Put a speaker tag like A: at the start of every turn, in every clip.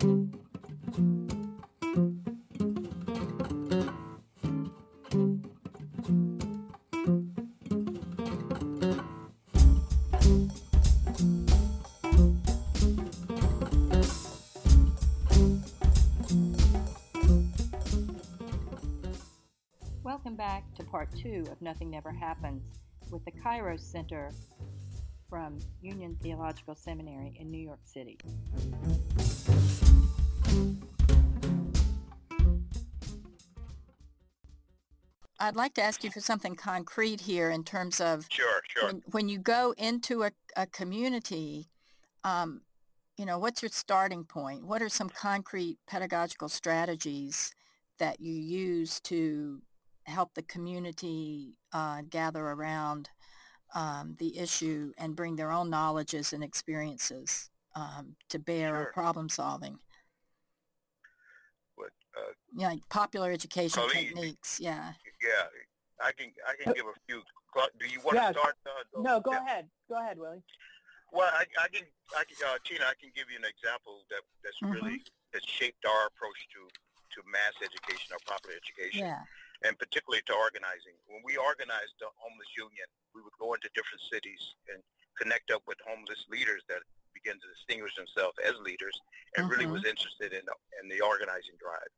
A: Welcome back to part two of Nothing Never Happens with the Kairos Center from Union Theological Seminary in New York City. I'd like to ask you for something concrete here in terms of
B: Sure, sure.
A: when, when you go into a, a community, um, you know, what's your starting point? What are some concrete pedagogical strategies that you use to help the community uh, gather around um, the issue and bring their own knowledges and experiences um, to bear on
B: Sure.
A: problem solving?
B: Uh,
A: Yeah, like popular education
B: Colleen,
A: techniques. Yeah.
B: Yeah, I can I can give a few. Do you want
C: Yeah.
B: to start? Uh,
C: No, go
B: yeah.
C: ahead. Go ahead, Willie.
B: Well, I, I can, I can uh, Tina, I can give you an example that that's
A: Mhm.
B: really has shaped our approach to to mass education or popular education,
A: Yeah.
B: and particularly to organizing. When we organized the homeless union, we would go into different cities and connect up with homeless leaders that begin to distinguish themselves as leaders, and really
A: Mhm.
B: was interested in the, in the organizing drive.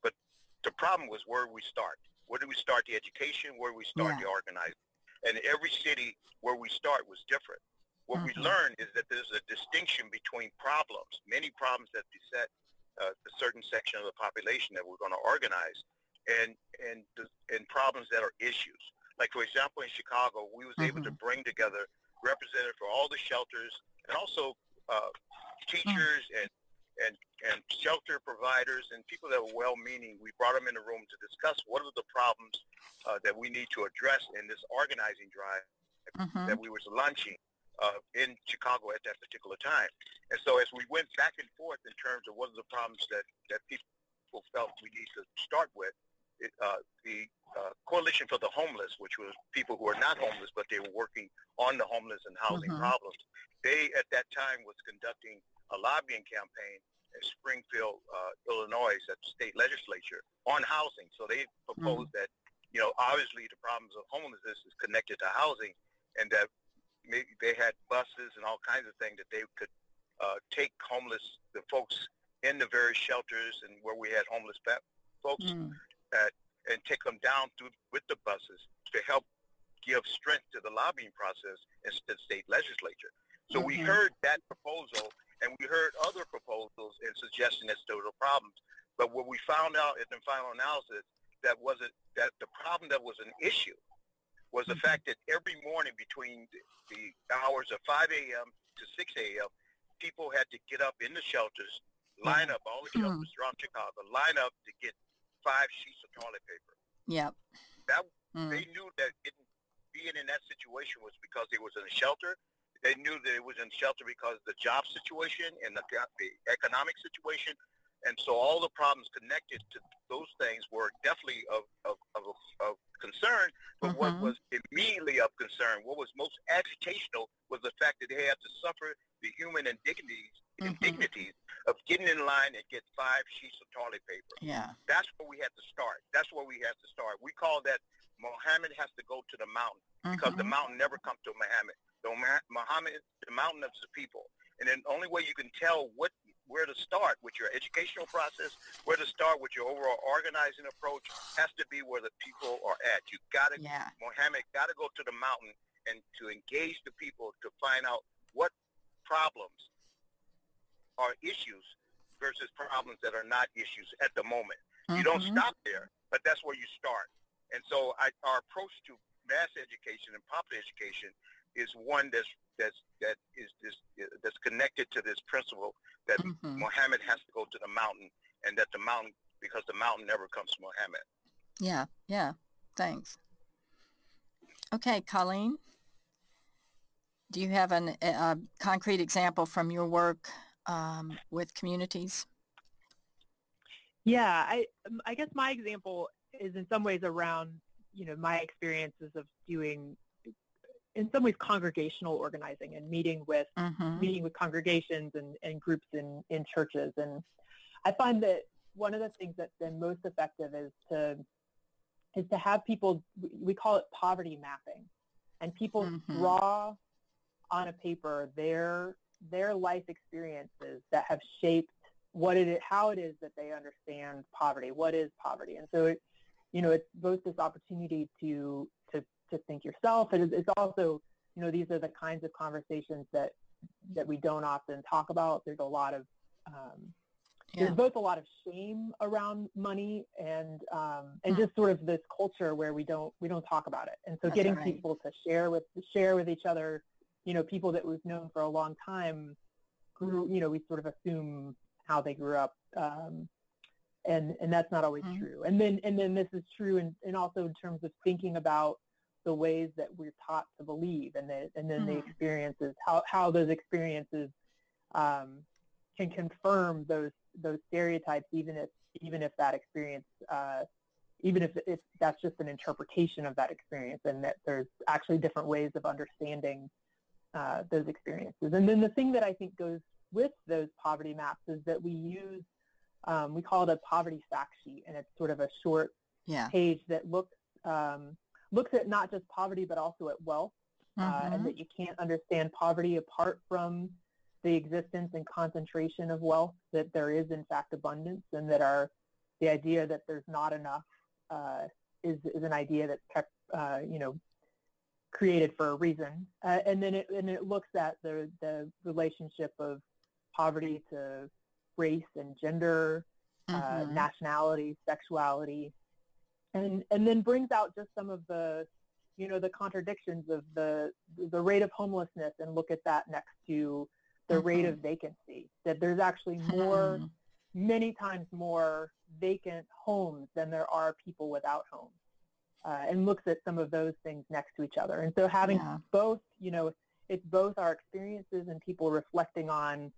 B: But the problem was where we start. Where do we start the education? Where do we start
A: Yeah.
B: the organizing? And every city where we start was different. What we
A: Mhm.
B: learned is that there's a distinction between problems, many problems that beset uh, a certain section of the population that we're going to organize, and and and problems that are issues. Like for example, in Chicago, we was able to bring together representatives for all the shelters and also uh, teachers and and and shelter providers and people that were well-meaning. We brought them in the room to discuss what are the problems uh, that we need to address in this organizing drive
A: Mhm.
B: that we was launching uh, in Chicago at that particular time. And so as we went back and forth in terms of what are the problems that, that people felt we need to start with, it, uh, the uh, Coalition for the Homeless, which was people who are not homeless, but they were working on the homeless and housing
A: Mhm.
B: problems, they at that time was conducting a lobbying campaign in Springfield, uh, Illinois, at the state legislature on housing. So they proposed that, you know, obviously the problems of homelessness is connected to housing, and that maybe they had buses and all kinds of things that they could uh, take homeless, the folks in the various shelters and where we had homeless folks,
A: Mm.
B: and take them down through with the buses to help give strength to the lobbying process in the state legislature. So we
A: Mhm.
B: heard that proposal, and we heard other proposals and suggestions as to the problems. But what we found out in the final analysis that wasn't that the problem that was an issue was the
A: Mhm.
B: fact that every morning between the, hours of 5 a.m. to 6 a.m., people had to get up in the shelters, line up all the
A: Mhm.
B: shelters around Chicago, line up to get five sheets of toilet paper.
A: Yep.
B: That
A: Mm.
B: they knew that getting, being in that situation was because they was in a shelter. They knew that it was in shelter because of the job situation and the, the economic situation. And so all the problems connected to those things were definitely of, of, of, of concern. But what
A: Mhm.
B: was immediately of concern, what was most agitational, was the fact that they had to suffer the human indignities,
A: Mhm.
B: indignities of getting in line and get five sheets of toilet paper
A: Yeah.
B: that's where we had to start. That's where we had to start. We call that Muhammad has to go to the mountain because the
A: Mhm.
B: mountain never comes to Muhammad. The Muhammad, the mountain of the people. And then the only way you can tell what where to start with your educational process, where to start with your overall organizing approach, has to be where the people are at. You got to
A: Yeah.
B: Mohammed got to go to the mountain and to engage the people to find out what problems are issues versus problems that are not issues at the moment. You don't
A: Mhm.
B: stop there, but that's where you start. And so I, our approach to mass education and popular education is one that's that's that is this that's connected to this principle that
A: Mhm.
B: Muhammad has to go to the mountain, and that the mountain because the mountain never comes to Muhammad.
A: Yeah. Yeah. Thanks. Okay, Colleen. Do you have an, a, a concrete example from your work um, with communities?
C: Yeah, I um, I guess my example is in some ways around you know my experiences of doing in some ways congregational organizing and meeting with
A: Mm-hmm.
C: meeting with congregations and, and groups in, in churches. And I find that one of the things that's been most effective is to is to have people we call it poverty mapping. And people
A: Mhm.
C: draw on a paper their their life experiences that have shaped what it is, how it is that they understand poverty. What is poverty? And so, it, you know, it's both this opportunity to to think yourself, and it's- also, you know, these are the kinds of conversations that that we don't often talk about. There's a lot of um,
A: Yeah.
C: there's both a lot of shame around money and um, and
A: Hmm.
C: just sort of this culture where we don't we don't talk about it. And so
A: That's
C: getting
A: right.
C: people to share with share with each other, you know, people that we've known for a long time grew, you know, we sort of assume how they grew up. Um, and and that's not always
A: Mhm.
C: true. And then and then this is true in, and also in terms of thinking about the ways that we're taught to believe and the, and then the
A: Mhm.
C: experiences, how, how those experiences um, can confirm those those stereotypes, even if even if that experience, uh, even if, if that's just an interpretation of that experience, and that there's actually different ways of understanding uh, those experiences. And then the thing that I think goes with those poverty maps is that we use um, we call it a poverty fact sheet, and it's sort of a short
A: Yeah.
C: page that looks um, looks at not just poverty but also at wealth, uh,
A: Mhm.
C: and that you can't understand poverty apart from the existence and concentration of wealth. That there is in fact abundance, and that our the idea that there's not enough uh, is is an idea that's kept uh, you know created for a reason. Uh, and then it and it looks at the the relationship of poverty to race and gender, uh,
A: Mhm.
C: nationality, sexuality, and and then brings out just some of the you know the contradictions of the the rate of homelessness and look at that next to the rate of vacancy that there's actually more
A: Mhm.
C: many times more vacant homes than there are people without homes uh, and looks at some of those things next to each other and so having
A: Yeah.
C: both you know it's both our experiences and people reflecting on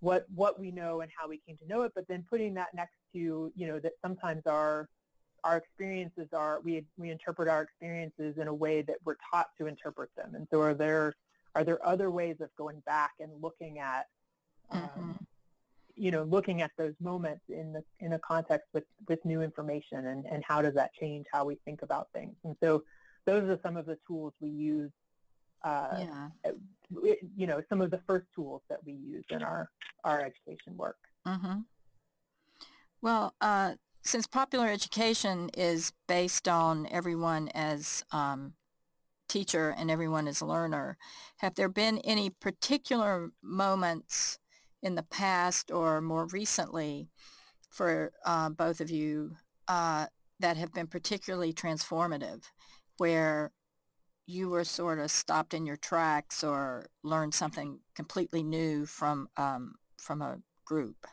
C: what what we know and how we came to know it but then putting that next to you know that sometimes our our experiences are we we interpret our experiences in a way that we're taught to interpret them and so are there are there other ways of going back and looking at um,
A: Mhm.
C: you know looking at those moments in the in a context with with new information and and how does that change how we think about things and so those are some of the tools we use uh,
A: Yeah.
C: you know some of the first tools that we use in our our education work
A: Mm-hmm. Well, uh, since popular education is based on everyone as um, teacher and everyone as learner, have there been any particular moments in the past or more recently for uh, both of you uh, that have been particularly transformative, where you were sort of stopped in your tracks or learned something completely new from um, from a group?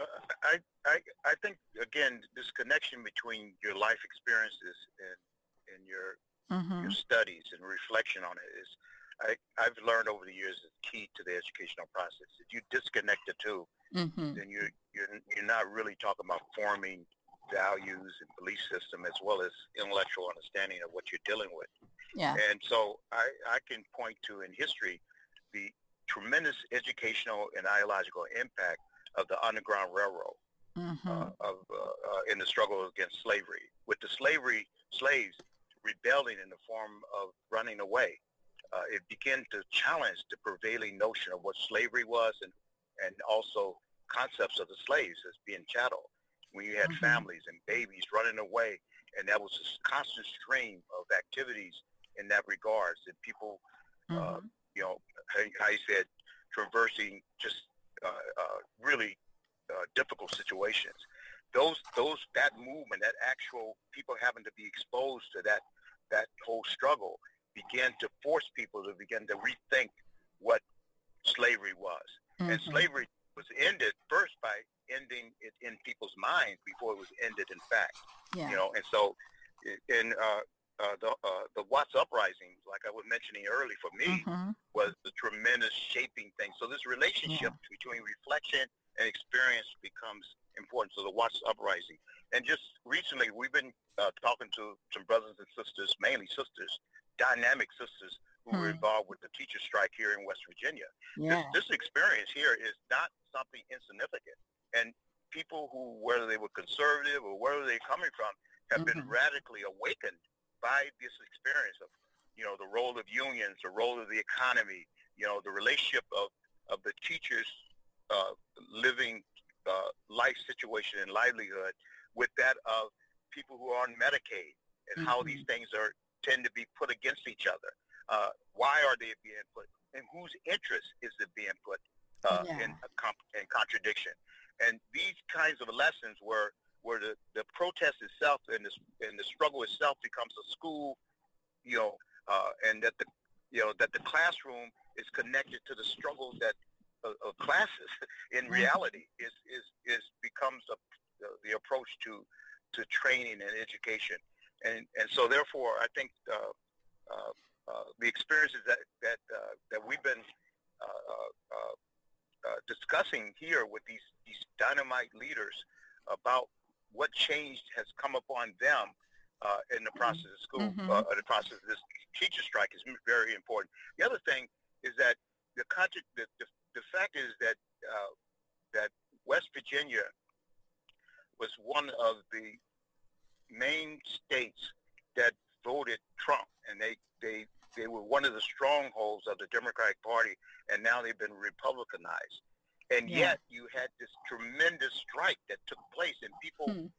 B: Well, I, I, I think again this connection between your life experiences and and your
A: Mm-hmm.
B: your studies and reflection on it is I, I've learned over the years is key to the educational process. If you disconnect the two,
A: Mm-hmm.
B: then you're you're you're not really talking about forming values and belief system as well as intellectual understanding of what you're dealing with.
A: Yeah.
B: And so I, I can point to in history the tremendous educational and ideological impact of the Underground Railroad
A: Mm-hmm.
B: uh, of, uh, uh, in the struggle against slavery. With the slavery slaves rebelling in the form of running away, uh, it began to challenge the prevailing notion of what slavery was and, and also concepts of the slaves as being chattel. When you had
A: Mhm.
B: families and babies running away, and that was a constant stream of activities in that regards, That people
A: Mm-hmm.
B: uh, you know, how you said, traversing just really uh, difficult situations. Those, those, that movement, that actual people having to be exposed to that, that whole struggle, began to force people to begin to rethink what slavery was. And
A: Mhm.
B: slavery was ended first by ending it in people's minds before it was ended in fact
A: Yeah.
B: you know, and so and uh, uh, the uh, the Watts uprising, like I was mentioning early, for me
A: Mhm.
B: was the tremendous shaping thing. So this relationship between reflection and experience becomes important. So the Watts uprising, And just recently, we've been uh, talking to some brothers and sisters, mainly sisters, dynamic sisters who hmm. were involved with the teacher strike here in West Virginia. Yeah. This, this experience here is not something insignificant. And people who, whether they were conservative or wherever they're coming from, have mm-hmm. been radically awakened by this experience of, you know, the role of unions, the role of the economy, you know, the relationship of, of the teachers uh, living uh, life situation and livelihood with that of people who are on Medicaid and mm-hmm. how these things are tend to be put against each other. Uh, why are they being put? And whose interest is it being put uh, yeah. in, in contradiction? And these kinds of lessons were where the, the protest itself and the, and the struggle itself becomes a school, you know, uh, and that the you know that the classroom is connected to the struggles that uh, of classes in mm-hmm. reality is is is becomes a, the approach to to training and education, and and so therefore I think uh, uh, uh the experiences that that uh, that we've been uh, discussing here with these these dynamite leaders about what change has come upon them uh, in the process of school, mm-hmm. uh, the process of this teacher strike is very important. The other thing is that the country, the, the, the fact is that uh, that West Virginia was one of the main states that voted Trump, and they they they were one of the strongholds of the Democratic Party, and now they've been Republicanized. And yeah. yet you had this tremendous strike that took place and people hmm.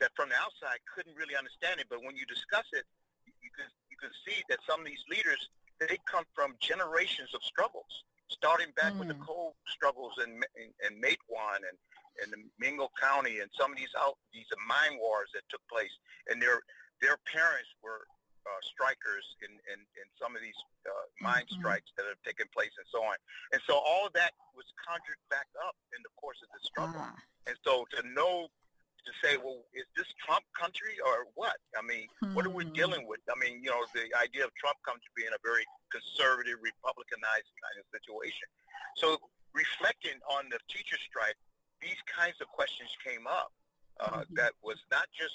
B: that from the outside couldn't really understand it. But when you discuss it, you can, you can see that some of these leaders, they come from generations of struggles, starting back with the hmm. coal struggles in, in, in Matewan and, and the Mingo County and some of these out, these mine wars that took place. And their, their parents were uh, strikers in, in, in some of these uh, mine mm-hmm. strikes that have taken place and so on. And so all of that was conjured back up in the course of the struggle. Ah. And so to know, to say, well, is this Trump country or what? I mean, mm-hmm. what are we hmm. dealing with? I mean, you know, the idea of Trump comes to be in a very conservative, Republicanized kind of situation. So reflecting on the teacher strike, these kinds of questions came up. Uh, mm-hmm. That was not just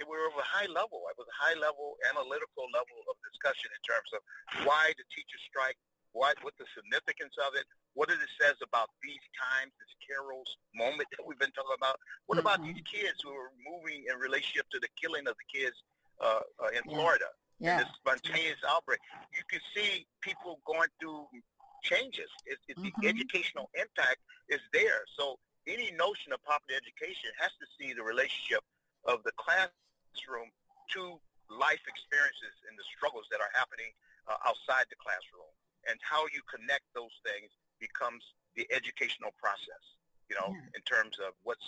B: it were of a high level. It was a high level, analytical level of discussion in terms of why the teachers strike, what what the significance of it, what it says about these times, this Kairos moment that we've been talking about. What mm-hmm. about these kids who are moving in relationship to the killing of the kids uh, uh, in yeah. Florida? Yeah. This spontaneous outbreak. You can see people going through changes. It, it, mm-hmm. The educational impact is there. So any notion of popular education has to see the relationship of the classroom to life experiences and the struggles that are happening uh, outside the classroom. And how you connect those things becomes the educational process, you know, yeah. in terms of what's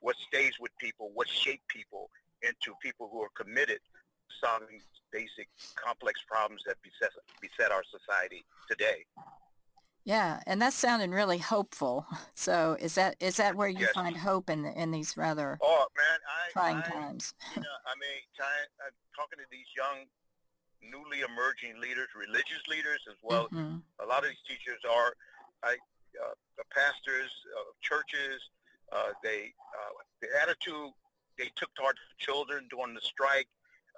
B: what stays with people, what shape people into people who are committed to solving basic complex problems that beset, beset our society today.
A: Yeah, and that's sounding really hopeful. So is that is that where you
B: yes.
A: find hope in the, in these rather
B: oh man, I,
A: trying
B: I,
A: times?
B: you know, I mean, time, I'm talking to these young, newly emerging leaders, religious leaders as well. Mm-hmm. A lot of these teachers are, I, uh, pastors of churches. Uh, they uh, the attitude they took towards the children during the strike,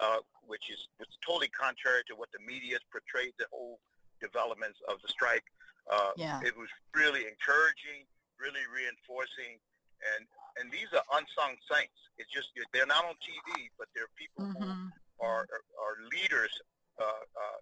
B: uh, which is was totally contrary to what the media has portrayed the whole developments of the strike. Uh, yeah. It was really encouraging, really reinforcing, and and these are unsung saints. It's just they're not on TV, but they're people mm-hmm. who are are leaders uh, uh,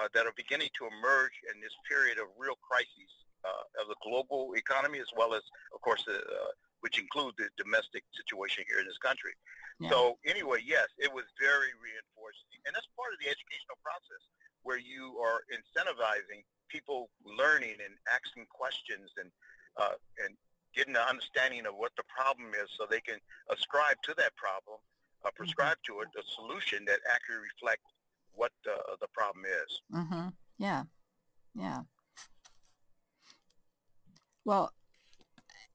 B: uh, that are beginning to emerge in this period of real crises uh, of the global economy, as well as, of course, the, uh, which include the domestic situation here in this country. Yeah. So anyway, yes, it was very reinforcing, and that's part of the educational process where you are incentivizing people learning and asking questions and uh, and getting an understanding of what the problem is so they can ascribe to that problem, uh, mm-hmm. prescribe mm-hmm. to it a solution that accurately reflects what uh, the problem is.
A: Mm-hmm. Yeah, yeah. Well,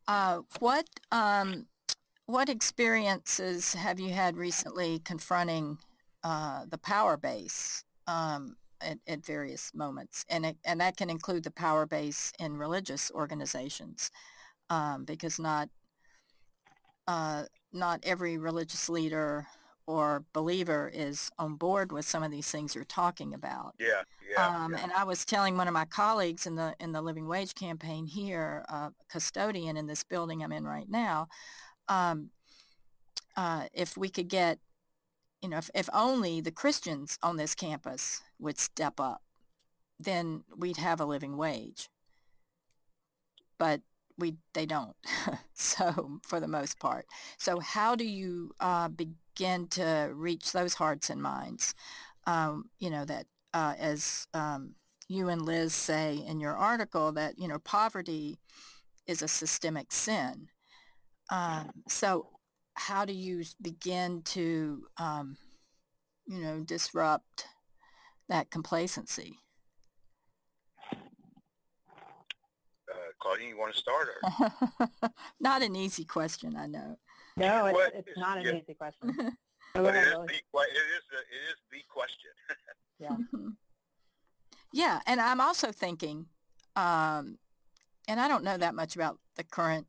A: uh, what um, what experiences have you had recently confronting uh, the power base? Um, at, at various moments, and it, and that can include the power base in religious organizations, um, because not uh, not every religious leader or believer is on board with some of these things you're talking about.
B: Yeah, yeah,
A: um,
B: yeah.
A: And I was telling one of my colleagues in the in the living wage campaign here, uh, custodian in this building I'm in right now, um, uh, if we could get, you know, if, if only the Christians on this campus would step up, then we'd have a living wage. But we they don't. so for the most part, so how do you uh, begin to reach those hearts and minds? Um, you know that uh, as um, you and Liz say in your article that you know poverty is a systemic sin. Um, so how do you begin to um, you know disrupt that complacency?
B: Claudine, you want to start? Or?
A: not an easy question, I know.
C: No, it's,
B: Well,
C: it's
B: it's-
C: not an
B: yeah.
C: easy question. Go
B: But it
C: ahead,
B: is,
C: Lily.
B: the, que- it is the, it is the question.
C: Yeah.
A: Mhm. Yeah, and I'm also thinking, um, and I don't know that much about the current,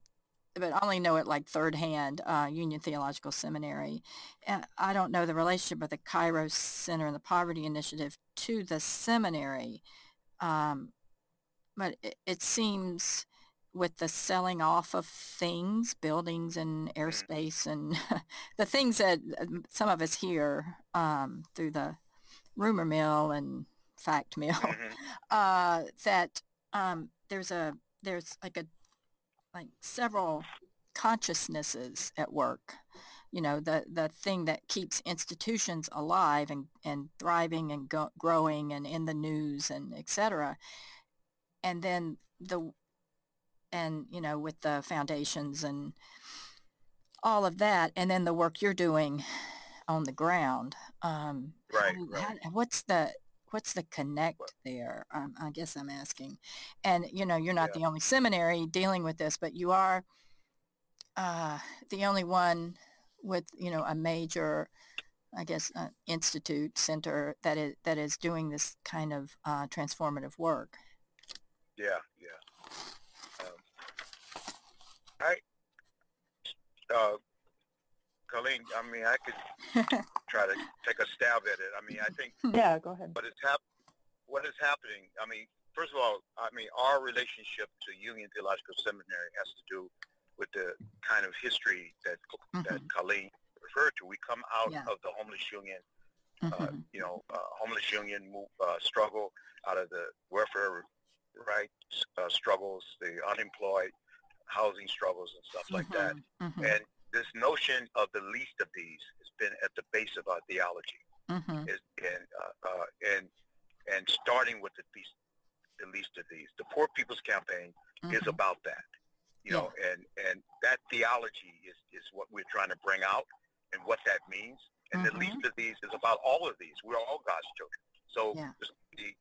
A: but I only know it like third hand, uh, Union Theological Seminary. And I don't know the relationship of the Kairos Center and the Poverty Initiative to the seminary. Um, but it, it seems with the selling off of things, buildings and airspace and the things that uh, some of us hear um, through the rumor mill and fact mill,
B: Mhm.
A: uh, that um, there's a there's like a like several consciousnesses at work. You know, the the thing that keeps institutions alive and, and thriving and go, growing and in the news and et cetera. And then the and you know with the foundations and all of that, and then the work you're doing on the ground. Um,
B: Right,
A: do-
B: right.
A: how- what's the what's the connect there? Um, I guess I'm asking. And you know, you're not
B: Yeah.
A: the only seminary dealing with this, but you are uh, the only one with you know a major, I guess, uh, institute center that is that is doing this kind of uh, transformative work.
B: Yeah, yeah. Um, I, uh, Colleen, I mean, I could try to take a stab at it. I mean, I think
C: Yeah, go ahead.
B: what is hap- what is happening, I mean, first of all, I mean, our relationship to Union Theological Seminary has to do with the kind of history that that
A: Mhm.
B: Colleen referred to. We come out
A: Yeah.
B: of the homeless union uh,
A: Mhm.
B: you know, uh, homeless union move, uh, struggle out of the welfare rights uh, struggles, the unemployed housing struggles and stuff like that.
A: Mhm. Mhm.
B: And this notion of the least of these has been at the base of our theology.
A: Mhm.
B: Is, and, uh, uh, and, and starting with the least, the least of these. The Poor People's Campaign is
A: Mhm.
B: about that. You know, and, and that theology is, is what we're trying to bring out and what that means. And the
A: Mhm.
B: least of these is about all of these. We're all God's children. So
A: Yeah.
B: the,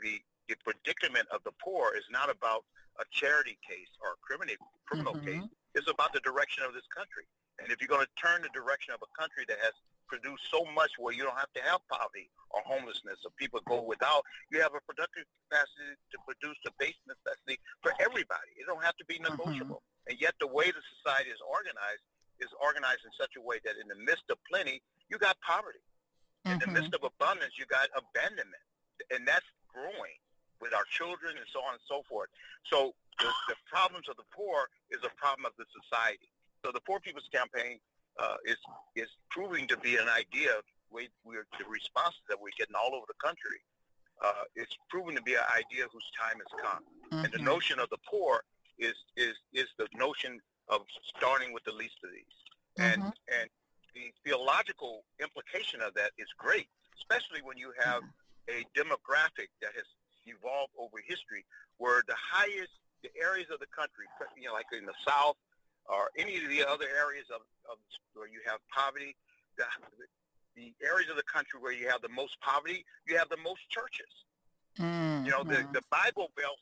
B: the, the predicament of the poor is not about a charity case or a criminal, criminal
A: Mhm.
B: case. It's about the direction of this country. And if you're going to turn the direction of a country that has produced so much where you don't have to have poverty or homelessness or people go without, you have a productive capacity to produce the base necessity for everybody. It don't have to be negotiable. And yet the way the society is organized is organized in such a way that in the midst of plenty, you got poverty. In the
A: Mhm.
B: midst of abundance, you got abandonment. And that's growing with our children and so on and so forth. So the, the problems of the poor is a problem of the society. So the Poor People's Campaign uh, is is proving to be an idea. We, we're, the responses that we're getting all over the country, uh, it's proving to be an idea whose time has come. And the
A: Mhm.
B: notion of the poor is is is the notion of starting with the least of these. And
A: Mhm.
B: and the theological implication of that is great, especially when you have a demographic that has evolved over history, where the highest the areas of the country, you know, like in the South or any of the other areas of, of where you have poverty, the, the areas of the country where you have the most poverty, you have the most churches. You know, the,
A: Mhm.
B: the Bible Belt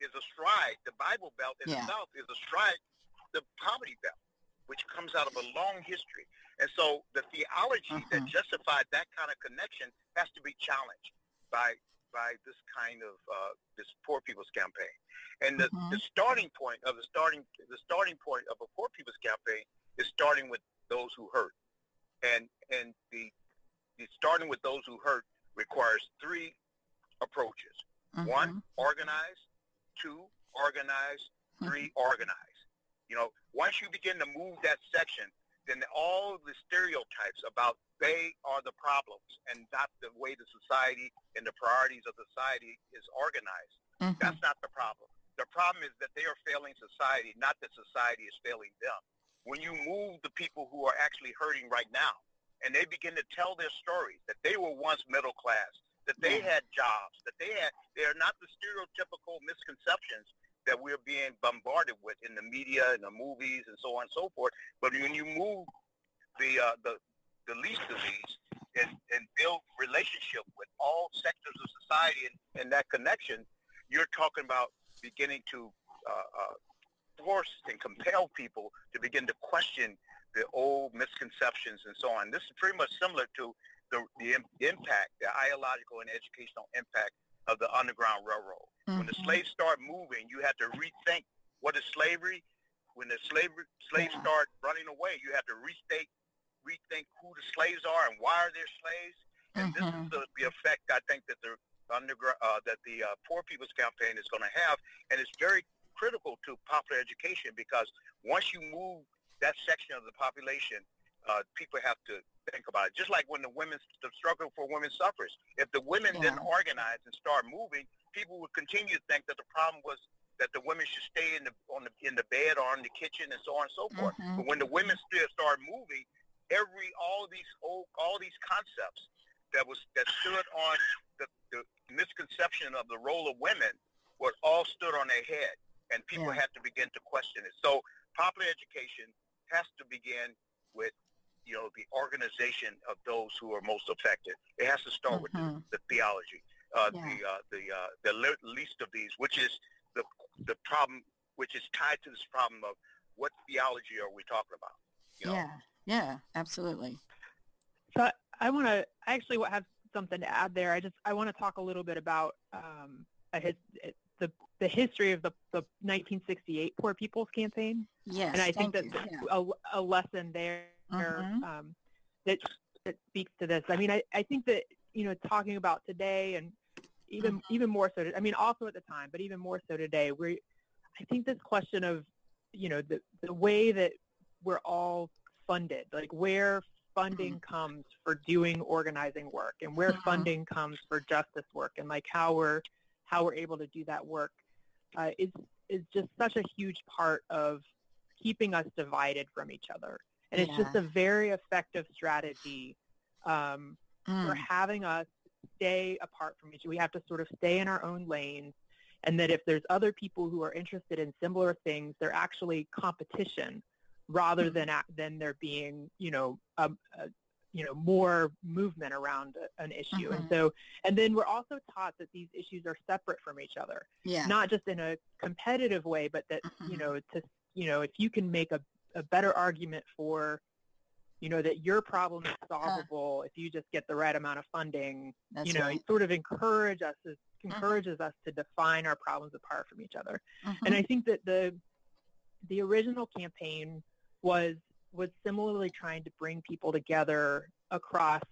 B: is a stride. The Bible Belt in
A: Yeah.
B: the South is a stride, the poverty belt, which comes out of a long history. And so the theology that
A: Mhm.
B: justified that kind of connection has to be challenged by by this kind of uh, this poor people's campaign. And the,
A: Mhm.
B: the starting point of the starting the starting point of a poor people's campaign is starting with those who hurt. And and the, the starting with those who hurt requires three approaches. Mm-hmm. One, organize. Two, organize. Mm-hmm. Three, organize. You know, once you begin to move that section, then all the stereotypes about they are the problems and not the way the society and the priorities of society is organized. Mm-hmm. That's not the problem. The problem is that they are failing society, not that society is failing them. When you move the people who are actually hurting right now, and they begin to tell their stories that they were once middle class, that they had jobs, that they had, they are not the stereotypical misconceptions that we're being bombarded with in the media and the movies and so on and so forth. But when you move the uh, the the least of these and, and build relationship with all sectors of society and, and that connection, you're talking about beginning to uh, uh, force and compel people to begin to question the old misconceptions and so on. This is pretty much similar to the, the impact, the ideological and educational impact of the Underground Railroad. Mm-hmm. When the mm-hmm. slaves start moving, you have to rethink what is slavery. When the slavery, slaves yeah. start running away, you have to restate, rethink who the slaves are and why are they slaves. And mm-hmm. this is mm-hmm. the, the effect I think that the underground uh, that the uh, Poor People's Campaign is going to have, and it's very critical to popular education because once you move that section of the population, uh, people have to think about it. Just like when the women, the struggle for women's suffrage. If the women yeah. didn't organize and start moving, people would continue to think that the problem was that the women should stay in the on the in the bed or in the kitchen and so on and so forth. Mm-hmm. But when the women still start moving, every all these old all these concepts that was that stood on the, the misconception of the role of women was all stood on their head, and people yeah. had to begin to question it. So popular education has to begin with you know the organization of those who are most affected. It has to start mm-hmm. with the, mm-hmm. the theology, uh, yeah. the uh, the uh, the least of these, which is the the problem, which is tied to this problem of what theology are we talking about?
A: You know? Yeah, yeah, absolutely.
C: So I want to I actually have something to add there. I just I want to talk a little bit about um, his, the the history of the, the 1968 Poor People's Campaign.
A: Yes,
C: and I think that's yeah. a, a, lesson there mm-hmm. um, that that speaks to this. I mean, I, I think that you know talking about today and even mm-hmm. even more so. I mean, also at the time, but even more so today, we I think this question of you know the the way that we're all funded, like where funding mm-hmm. comes for doing organizing work and where mm-hmm. funding comes for justice work and like how we're how we're able to do that work uh, is is just such a huge part of keeping us divided from each other and yeah. it's just a very effective strategy um, mm. for having us stay apart from each other we have to sort of stay in our own lanes and that if there's other people who are interested in similar things they're actually competition rather than than there being you know a, a you know more movement around an issue and mm-hmm. so and then we're also taught that these issues are separate from each other
A: yeah
C: not just in a competitive way but that mm-hmm. you know to you know if you can make a, a better argument for you know that your problem is solvable if you just get the right amount of funding you know
A: right.
C: sort of encourage us It encourages mm-hmm. us to define our problems apart from each other and
A: mm-hmm.
C: i think that the the original campaign was was similarly trying to bring people together across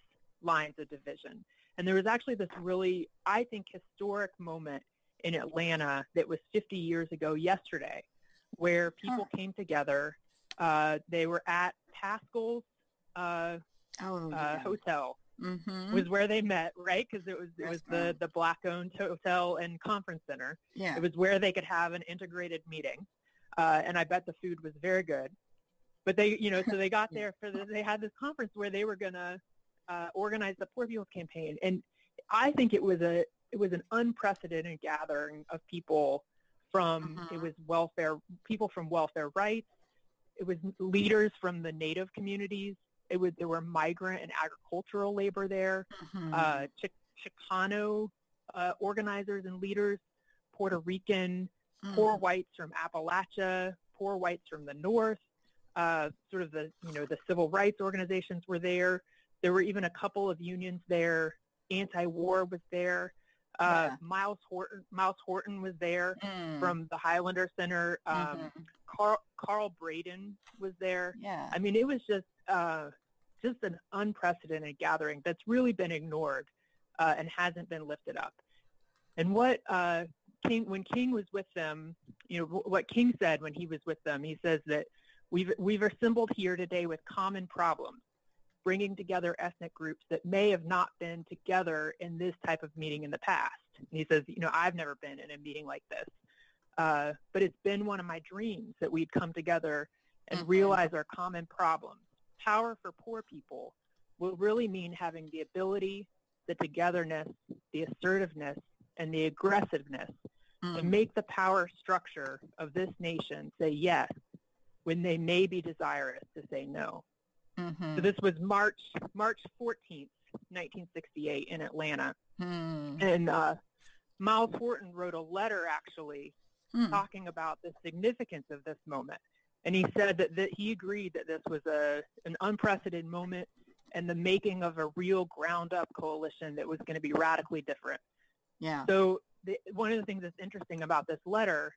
C: lines of division. And there was actually this really, I think, historic moment in Atlanta that was 50 years ago yesterday, where people came together. Uh, they were at Paschal's uh,
A: oh,
C: uh,
A: yeah.
C: hotel.
A: Mm-hmm.
C: Was where they met, right? Because it was it was the the black-owned hotel and conference center.
A: Yeah,
C: it was where they could have an integrated meeting, uh, and I bet the food was very good. But they, you know, so they got there for the, they had this conference where they were going to uh, organize the Poor People's Campaign, and I think it was a it was an unprecedented gathering of people from uh-huh. it was welfare people from welfare rights, it was leaders from the Native communities, it was there were migrant and agricultural labor there,
A: uh-huh.
C: uh, Ch- Chicano uh, organizers and leaders, Puerto Rican, uh-huh. poor whites from Appalachia, poor whites from the north, uh, sort of the you know the civil rights organizations were there. There were even a couple of unions there. Anti-war was there. Uh, yeah. Myles Horton Myles Horton was there mm. from the Highlander Center. Um, mm-hmm. Carl Carl Braden was there.
A: Yeah.
C: I mean, it was just uh, just an unprecedented gathering that's really been ignored uh, and hasn't been lifted up. And what uh, King, when King was with them, you know, what King said when he was with them, he says that we've, we've assembled here today with common problems, bringing together ethnic groups that may have not been together in this type of meeting in the past. And he says, you know, I've never been in a meeting like this, uh, but it's been one of my dreams that we'd come together and mm-hmm. realize our common problems. Power for poor people will really mean having the ability, the togetherness, the assertiveness, and the aggressiveness mm. to make the power structure of this nation say yes when they may be desirous to say no. Mm-hmm. So this was March March 14th, 1968 in Atlanta. Mm. And uh, Myles Horton wrote a letter actually mm. talking about the significance of this moment. And he said that, that he agreed that this was a, an unprecedented moment and the making of a real ground-up coalition that was going to be radically different.
A: Yeah.
C: So the, one of the things that's interesting about this letter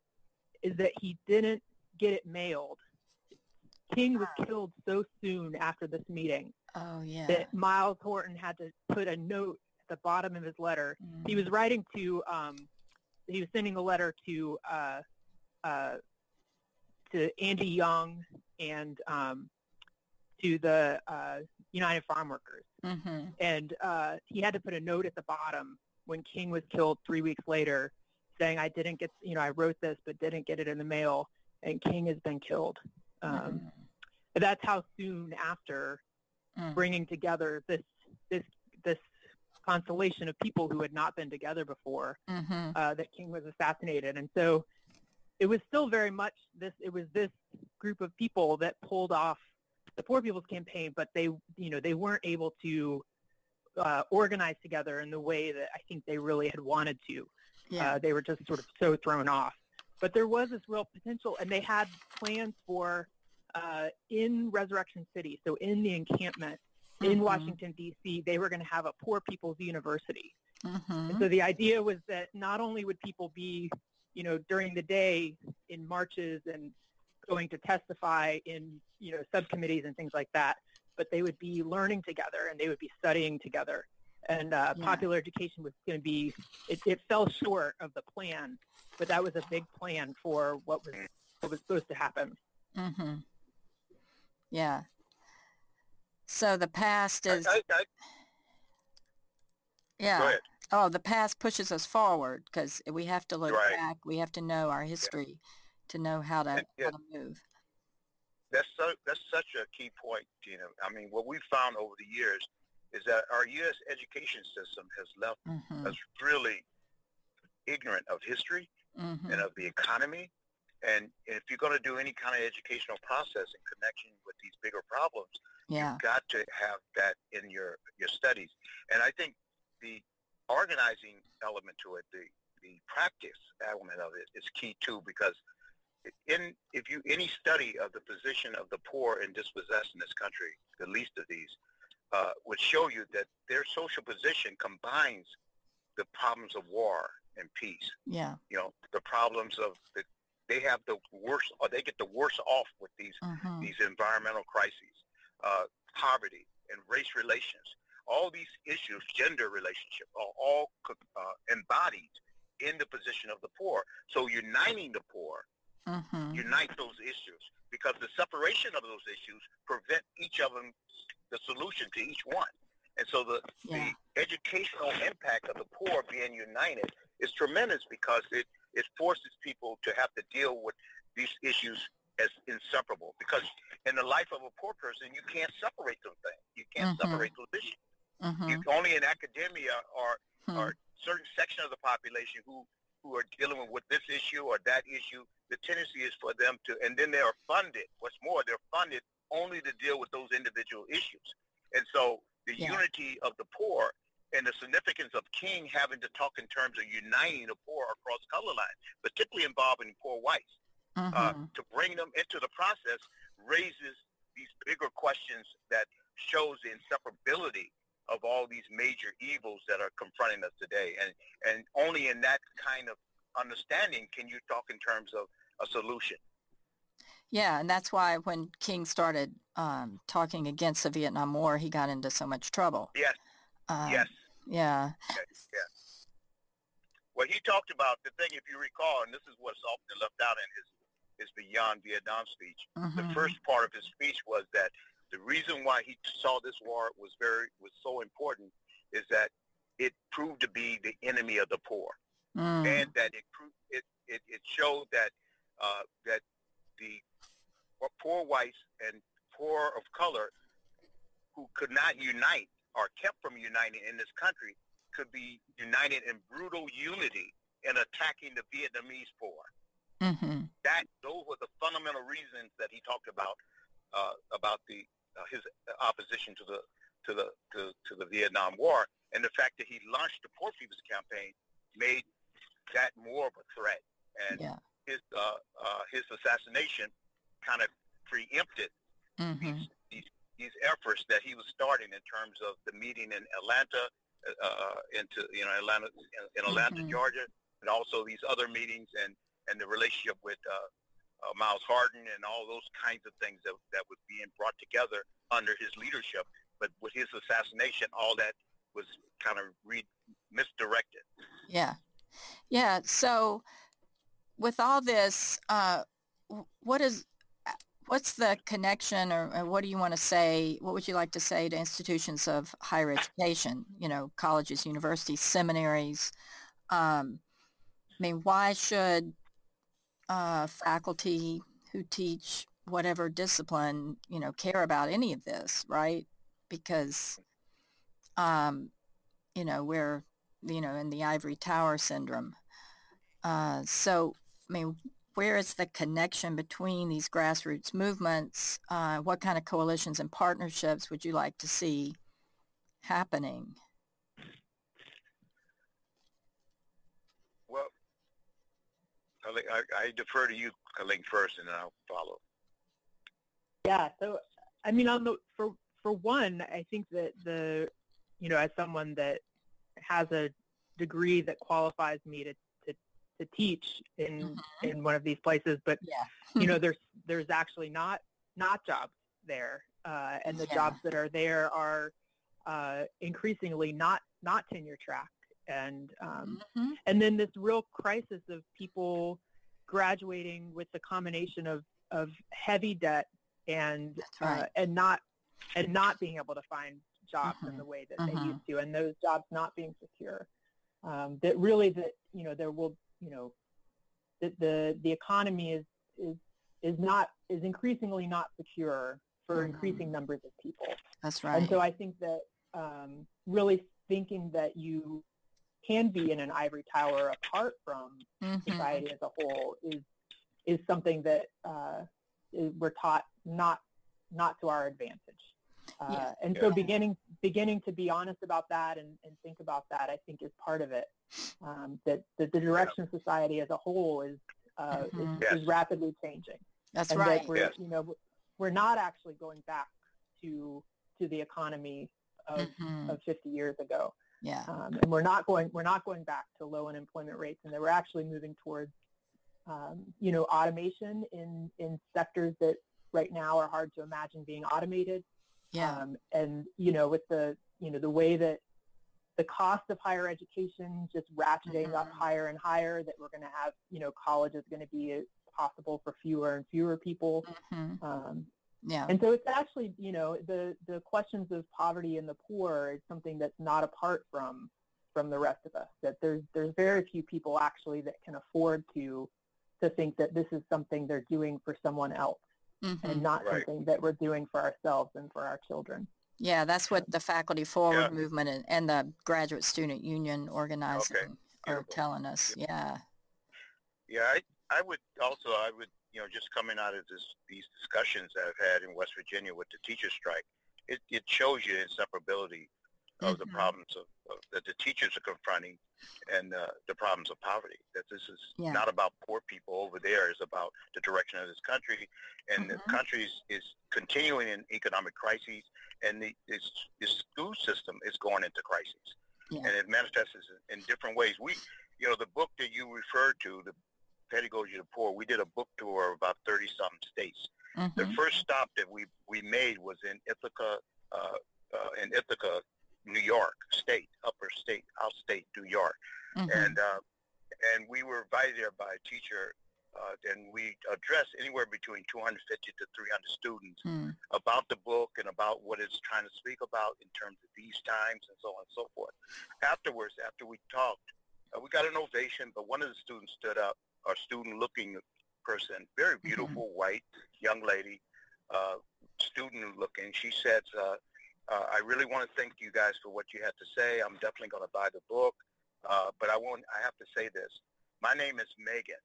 C: is that he didn't get it mailed. King was killed so soon after this meeting
A: oh, yeah.
C: that Myles Horton had to put a note at the bottom of his letter. Mm. He was writing to, um, he was sending a letter to uh, uh, to Andy Young and um, to the uh, United Farm Workers. Mm-hmm. And uh, he had to put a note at the bottom when King was killed three weeks later saying, I didn't get, you know, I wrote this but didn't get it in the mail, and King has been killed. Um, mm-hmm. That's how soon after mm. bringing together this, this, this constellation of people who had not been together before mm-hmm. uh, that King was assassinated. And so it was still very much this. It was this group of people that pulled off the Poor People's Campaign, but they, you know, they weren't able to uh, organize together in the way that I think they really had wanted to. Yeah. Uh, they were just sort of so thrown off. But there was this real potential, and they had plans for uh, in Resurrection City, so in the encampment mm-hmm. in Washington D.C., they were going to have a Poor People's University. Mm-hmm. so the idea was that not only would people be you know, during the day in marches and going to testify in, you know, subcommittees and things like that. But they would be learning together and they would be studying together. And uh, yeah. popular education was going to be, it, it fell short of the plan, but that was a big plan for what was, what was supposed to happen.
A: Mm-hmm. Yeah. So the past is... I, yeah. Oh, the past pushes us forward because we have to look right. back. We have to know our history yeah. to know how to, yeah. how to move.
B: That's so, that's such a key point, Gina. I mean, what we've found over the years is that our U.S. education system has left mm-hmm. us really ignorant of history mm-hmm. and of the economy. And if you're going to do any kind of educational process in connection with these bigger problems, yeah. you've got to have that in your, your studies. And I think the organizing element to it, the, the practice element of it is key too because in if you any study of the position of the poor and dispossessed in this country, the least of these, uh, would show you that their social position combines the problems of war and peace.
A: Yeah.
B: You know, the problems of the they have the worst or they get the worst off with these mm-hmm. these environmental crises, uh, poverty and race relations all these issues, gender relationship, are all uh, embodied in the position of the poor. So uniting the poor, mm-hmm. unite those issues because the separation of those issues prevent each of them the solution to each one. And so the, yeah. the educational impact of the poor being united is tremendous because it, it forces people to have to deal with these issues as inseparable. Because in the life of a poor person, you can't separate those things. You can't mm-hmm. separate those issues. Mm-hmm. You, only in academia or hmm. or certain section of the population who who are dealing with this issue or that issue. The tendency is for them to, and then they are funded. What's more, they're funded only to deal with those individual issues. And so the yeah. unity of the poor and the significance of King having to talk in terms of uniting the poor across color lines, particularly involving poor whites, mm-hmm. uh, to bring them into the process raises these bigger questions that shows the inseparability of all these major evils that are confronting us today. And, and only in that kind of understanding can you talk in terms of a solution.
A: Yeah, and that's why when King started um, talking against the Vietnam War, he got into so much trouble.
B: Yes.
A: Um,
B: yes.
A: Yeah.
B: Yes. yes. Well, he talked about the thing, if you recall, and this is what's often left out in his his Beyond Vietnam speech.
A: Mm-hmm.
B: The first part of his speech was that the reason why he saw this war was very was so important is that it proved to be the enemy of the poor,
A: mm.
B: and that it proved it, it, it showed that uh, that the poor whites and poor of color who could not unite or kept from uniting in this country could be united in brutal unity in attacking the Vietnamese poor.
A: Mm-hmm.
B: That those were the fundamental reasons that he talked about uh, about the uh, his opposition to the to the to, to the Vietnam War, and the fact that he launched the Poor People's Campaign made that more of a threat. And
A: yeah.
B: his uh, uh, his assassination kind of preempted
A: mm-hmm.
B: these, these these efforts that he was starting in terms of the meeting in Atlanta, uh, into you know Atlanta in Atlanta,
A: Mhm.
B: Georgia, and also these other meetings and and the relationship with uh, uh, Myles Horton and all those kinds of things that that was being brought together under his leadership. But with his assassination, all that was kind of re- misdirected.
A: Yeah. Yeah. So with all this, uh, what is, uh, what's the connection or, or what do you want to say? What would you like to say to institutions of higher education, you know, colleges, universities, seminaries? Um, I mean, why should uh, faculty who teach whatever discipline, you know, care about any of this, right? Because, um, you know, we're, you know, in the ivory tower syndrome. Uh, so, I mean, where is the connection between these grassroots movements? Uh, what kind of coalitions and partnerships would you like to see happening?
B: Well, Colleen, I, I defer to you, Colleen, first, and then I'll follow.
C: Yeah. So, I mean, on the for for one, I think that the, you know, as someone that has a degree that qualifies me to to, to teach in
A: Mhm.
C: in one of these places, but
A: Yeah.
C: you know, there's there's actually not not jobs there, uh, and the
A: Yeah.
C: jobs that are there are uh, increasingly not not tenure track, and um,
A: Mhm.
C: and then this real crisis of people graduating with the combination of, of heavy debt and
A: right.
C: uh, and not and not being able to find jobs in
A: Mhm.
C: the way that
A: Mhm.
C: they used to, and those jobs not being secure. Um, that really that you know there will you know that the the economy is is is not is increasingly not secure for
A: Mhm.
C: increasing numbers of people.
A: That's right.
C: And so I think that um, really thinking that you can be in an ivory tower apart from
A: Mhm.
C: society as a whole is is something that uh, is, we're taught not not to our advantage. Uh,
A: Yeah.
C: And so
B: Yeah.
C: beginning beginning to be honest about that and, and think about that, I think, is part of it. Um, that, that the direction of society as a whole is uh,
A: Mhm.
C: is,
B: Yes.
C: is rapidly changing
A: That's
C: and
A: right.
C: that we're
B: Yes.
C: you know we're not actually going back to to the economy of,
A: Mhm.
C: of 50 years ago
A: Yeah.
C: um, and we're not going we're not going back to low unemployment rates and that we're actually moving towards um, you know automation in in sectors that right now are hard to imagine being automated
A: Yeah.
C: um, and you know with the you know the way that the cost of higher education just ratcheting up
A: Mhm.
C: higher and higher that we're going to have you know college is going to be possible for fewer and fewer people
A: Mhm. Yeah.
C: and so it's actually you know the the questions of poverty and the poor is something that's not apart from from the rest of us that there's there's very few people actually that can afford to to think that this is something they're doing for someone else
A: Mhm.
C: and not
B: Right.
C: something that we're doing for ourselves and for our children
A: Yeah, that's what the Faculty Forward
B: Yeah.
A: movement and, and the Graduate Student Union organizing are
B: Beautiful.
A: telling us. Yeah.
B: Yeah, I, I would also, I would, you know, just coming out of this, these discussions that I've had in West Virginia with the teacher strike, it, it shows you the inseparability of the
A: Mhm.
B: problems of, of that the teachers are confronting and uh, the problems of poverty. That this is
A: Yeah.
B: not about poor people over there. It's about the direction of this country, and
A: Mhm.
B: the country is, is continuing in economic crises, and the its, the school system is going into crises,
A: Yeah.
B: and it manifests in different ways. We, you know, the book that you referred to, the Pedagogy of the Poor, we did a book tour of about 30-something states. Mm-hmm. The first stop that we, we made was in Ithaca, uh, uh, in Ithaca, New York State, upper state, outstate New York. Mm-hmm. And, uh, and we were invited there by a teacher uh, and we addressed anywhere between 250 to 300 students mm. about the book and about what it's trying to speak about in terms of these times and so on and so forth. Afterwards, after we talked, uh, we got an ovation, but one of the students stood up, a student-looking person, very mm-hmm. beautiful mm-hmm. white young lady, uh, student-looking. She said, uh, uh, I really want to thank you guys for what you had to say. I'm definitely going to buy the book. Uh, but I want, I have to say this. My name is Megan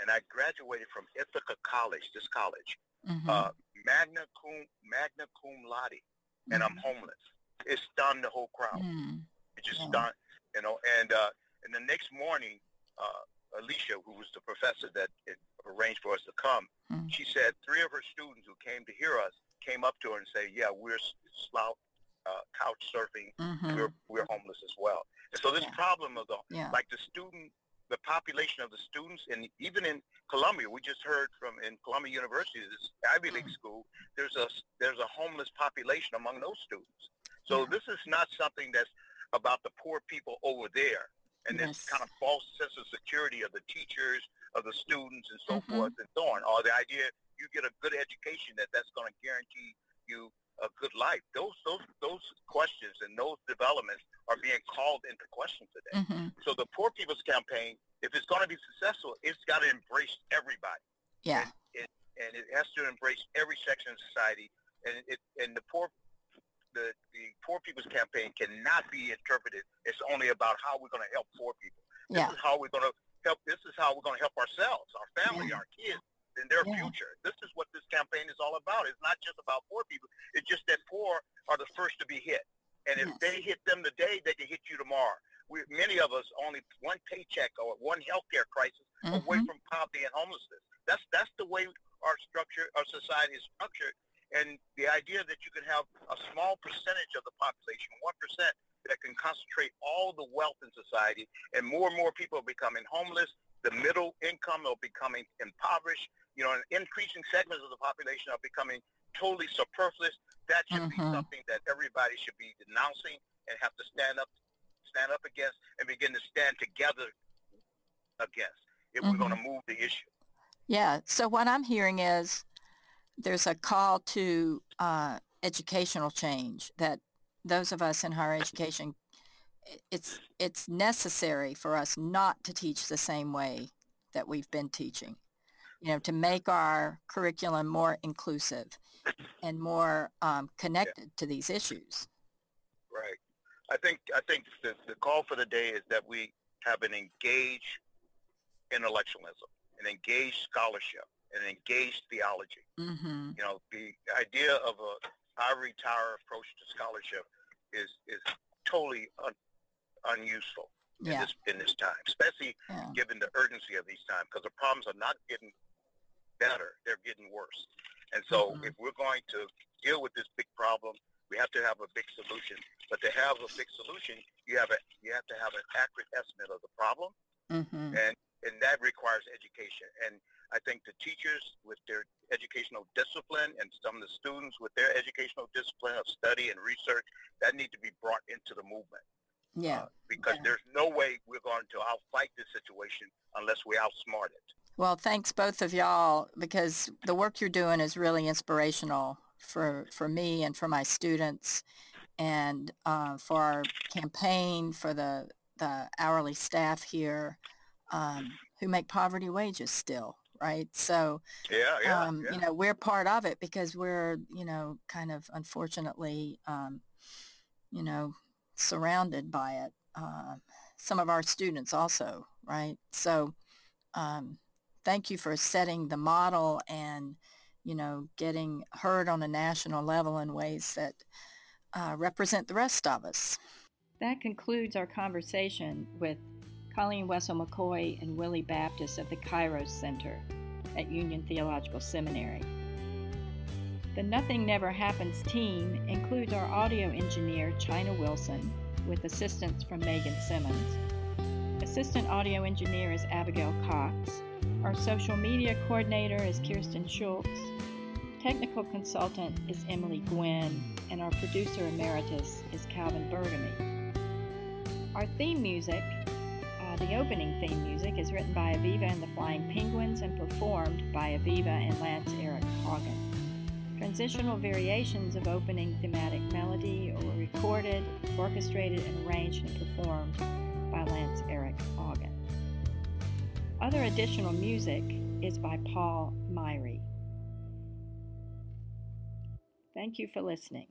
B: and I graduated from Ithaca College, this college, mm-hmm. uh, magna cum magna cum laude, mm-hmm. and I'm mm-hmm. homeless. It stunned the whole crowd. Mm-hmm. It just yeah. stunned, you know. And uh, and the next morning, uh, Alicia, who was the professor that arranged for us to come, mm-hmm. she said three of her students who came to hear us came up to her and say, "Yeah, we're slouch uh, couch surfing. Mm-hmm. We're we're homeless as well." And so this yeah. problem of the yeah. like the student the population of the students, and even in Columbia, we just heard from in Columbia University, this Ivy League mm-hmm. school, there's a there's a homeless population among those students. So yeah. this is not something that's about the poor people over there, and yes. this kind of false sense of security of the teachers, of the students, and so mm-hmm. forth and so on, or the idea you get a good education that that's going to guarantee you a good life. Those those those questions and those developments are being called into question today. Mm-hmm. So the Poor People's Campaign, if it's going to be successful, it's got to embrace everybody.
A: Yeah.
B: And, it, and it has to embrace every section of society. And it and the poor the, the Poor People's Campaign cannot be interpreted It's only about how we're going to help poor people. This yeah. is how we're going to help. This is how we're going to help ourselves, our family, yeah. our kids, and their yeah. future. This is what this campaign is all about. It's not just about poor people. It's just that poor are the first to be hit. And if yes. they hit them today, they can hit you tomorrow. We, many of us only one paycheck or one healthcare crisis mm-hmm. away from poverty and homelessness. That's that's the way our structure, our society is structured. And the idea that you can have a small percentage of the population, one percent, that can concentrate all the wealth in society, and more and more people are becoming homeless. The middle income are becoming impoverished. You know, and increasing segments of the population are becoming totally superfluous. That should mm-hmm. be something that everybody should be denouncing and have to stand up, stand up against, and begin to stand together against if mm-hmm. we're going to move the issue.
A: Yeah. So what I'm hearing is there's a call to uh, educational change that those of us in higher education, it's it's necessary for us not to teach the same way that we've been teaching you know, to make our curriculum more inclusive and more um, connected yeah. to these issues.
B: Right. I think I think the, the call for the day is that we have an engaged intellectualism, an engaged scholarship, an engaged theology. Mm-hmm. You know, the idea of a ivory tower approach to scholarship is is totally un, unuseful in yeah. this in this time, especially yeah. given the urgency of these times, because the problems are not getting better; they're getting worse. And so, mm-hmm. if we're going to deal with this big problem, we have to have a big solution. But to have a big solution, you have a you have to have an accurate estimate of the problem, mm-hmm. and and that requires education. And I think the teachers with their educational discipline and some of the students with their educational discipline of study and research that need to be brought into the movement.
A: Yeah. Uh,
B: because
A: yeah.
B: there's no way we're going to outfight this situation unless we outsmart it.
A: Well, thanks both of y'all because the work you're doing is really inspirational for for me and for my students and uh, for our campaign for the the hourly staff here um, who make poverty wages still right? So
B: yeah, yeah, um,
A: yeah, you know we're part of it because we're you know kind of unfortunately um, you know surrounded by it uh, some of our students also right? So um, thank you for setting the model and, you know, getting heard on a national level in ways that uh, represent the rest of us. That concludes our conversation with Colleen Wessel McCoy and Willie Baptist of the Kairos Center at Union Theological Seminary. The Nothing Never Happens team includes our audio engineer, China Wilson, with assistance from Megan Simmons. Assistant audio engineer is Abigail Cox,
D: Our social media coordinator is Kirsten Schultz. Technical consultant is Emily Gwynn, and our producer emeritus is Calvin Bergamy. Our theme music, the opening theme music, is written by Aviva and the Flying Penguins and performed by Aviva and Lance Eric Hagen. Transitional variations of opening thematic melody were recorded, orchestrated, and arranged and performed by Lance Eric Hagen. Other additional music is by Paul Myrie. Thank you for listening.